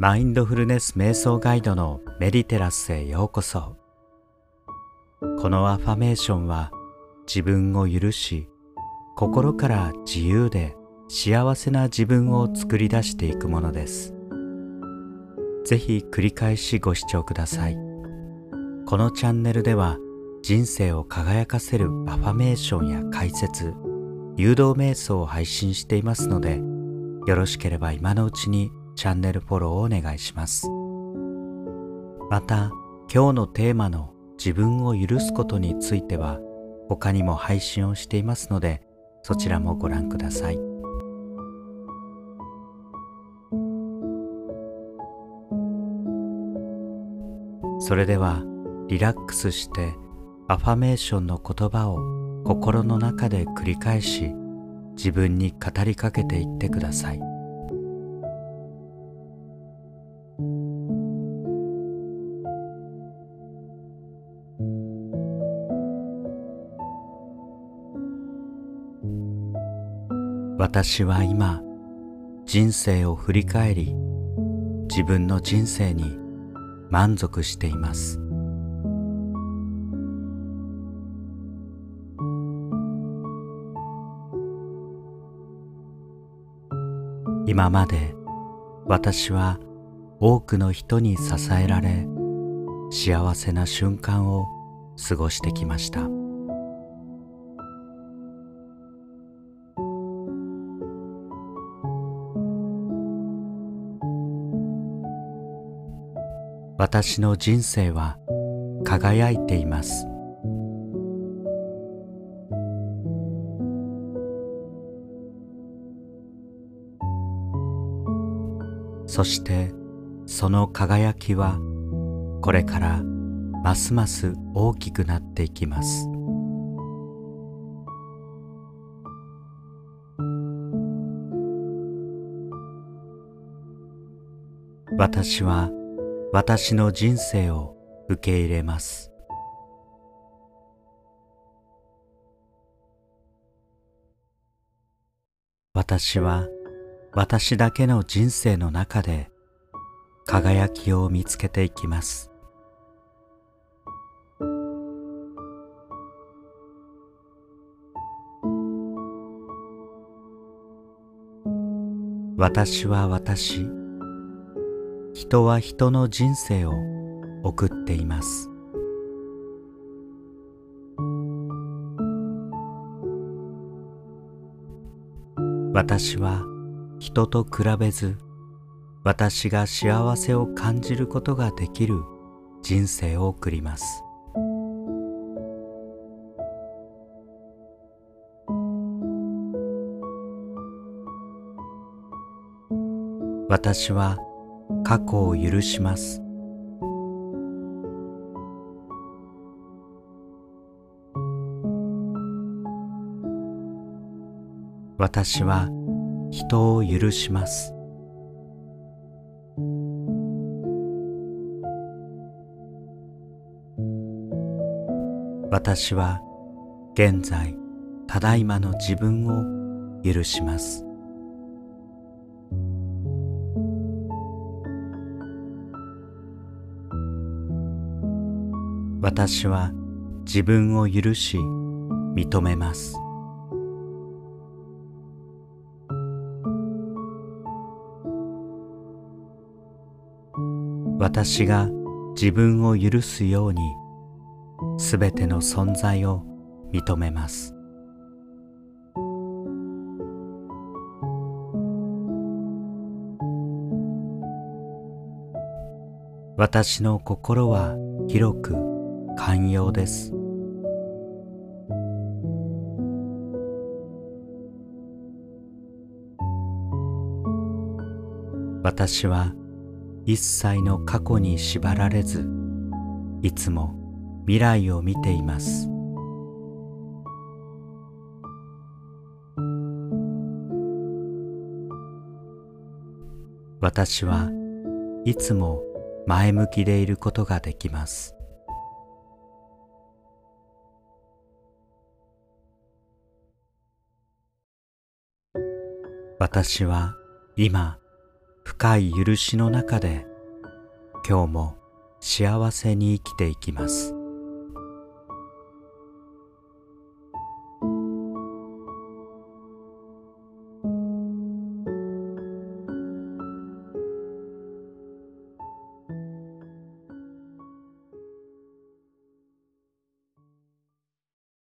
マインドフルネス瞑想ガイドのメディテラスへようこそ。このアファメーションは自分を許し心から自由で幸せな自分を作り出していくものです。ぜひ繰り返しご視聴ください。このチャンネルでは人生を輝かせるアファメーションや解説誘導瞑想を配信していますのでよろしければ今のうちにチャンネルフォローをお願いします。また今日のテーマの自分を許すことについては他にも配信をしていますのでそちらもご覧ください。それではリラックスしてアファメーションの言葉を心の中で繰り返し自分に語りかけていってください。私は今人生を振り返り自分の人生に満足しています。今まで私は多くの人に支えられ幸せな瞬間を過ごしてきました。私の人生は輝いています。そしてその輝きはこれからますます大きくなっていきます。私は私の人生を受け入れます。私は私だけの人生の中で輝きを見つけていきます。私は私人は人の人生を送っています。私は人と比べず私が幸せを感じることができる人生を送ります。私は過去を許します。私は人を許します。私は現在ただいまの自分を許します。私は自分を許し認めます。私が自分を許すようにすべての存在を認めます。私の心は広く寛容です。私は一切の過去に縛られずいつも未来を見ています。私はいつも前向きでいることができます。私は今深い許しの中で今日も幸せに生きていきます。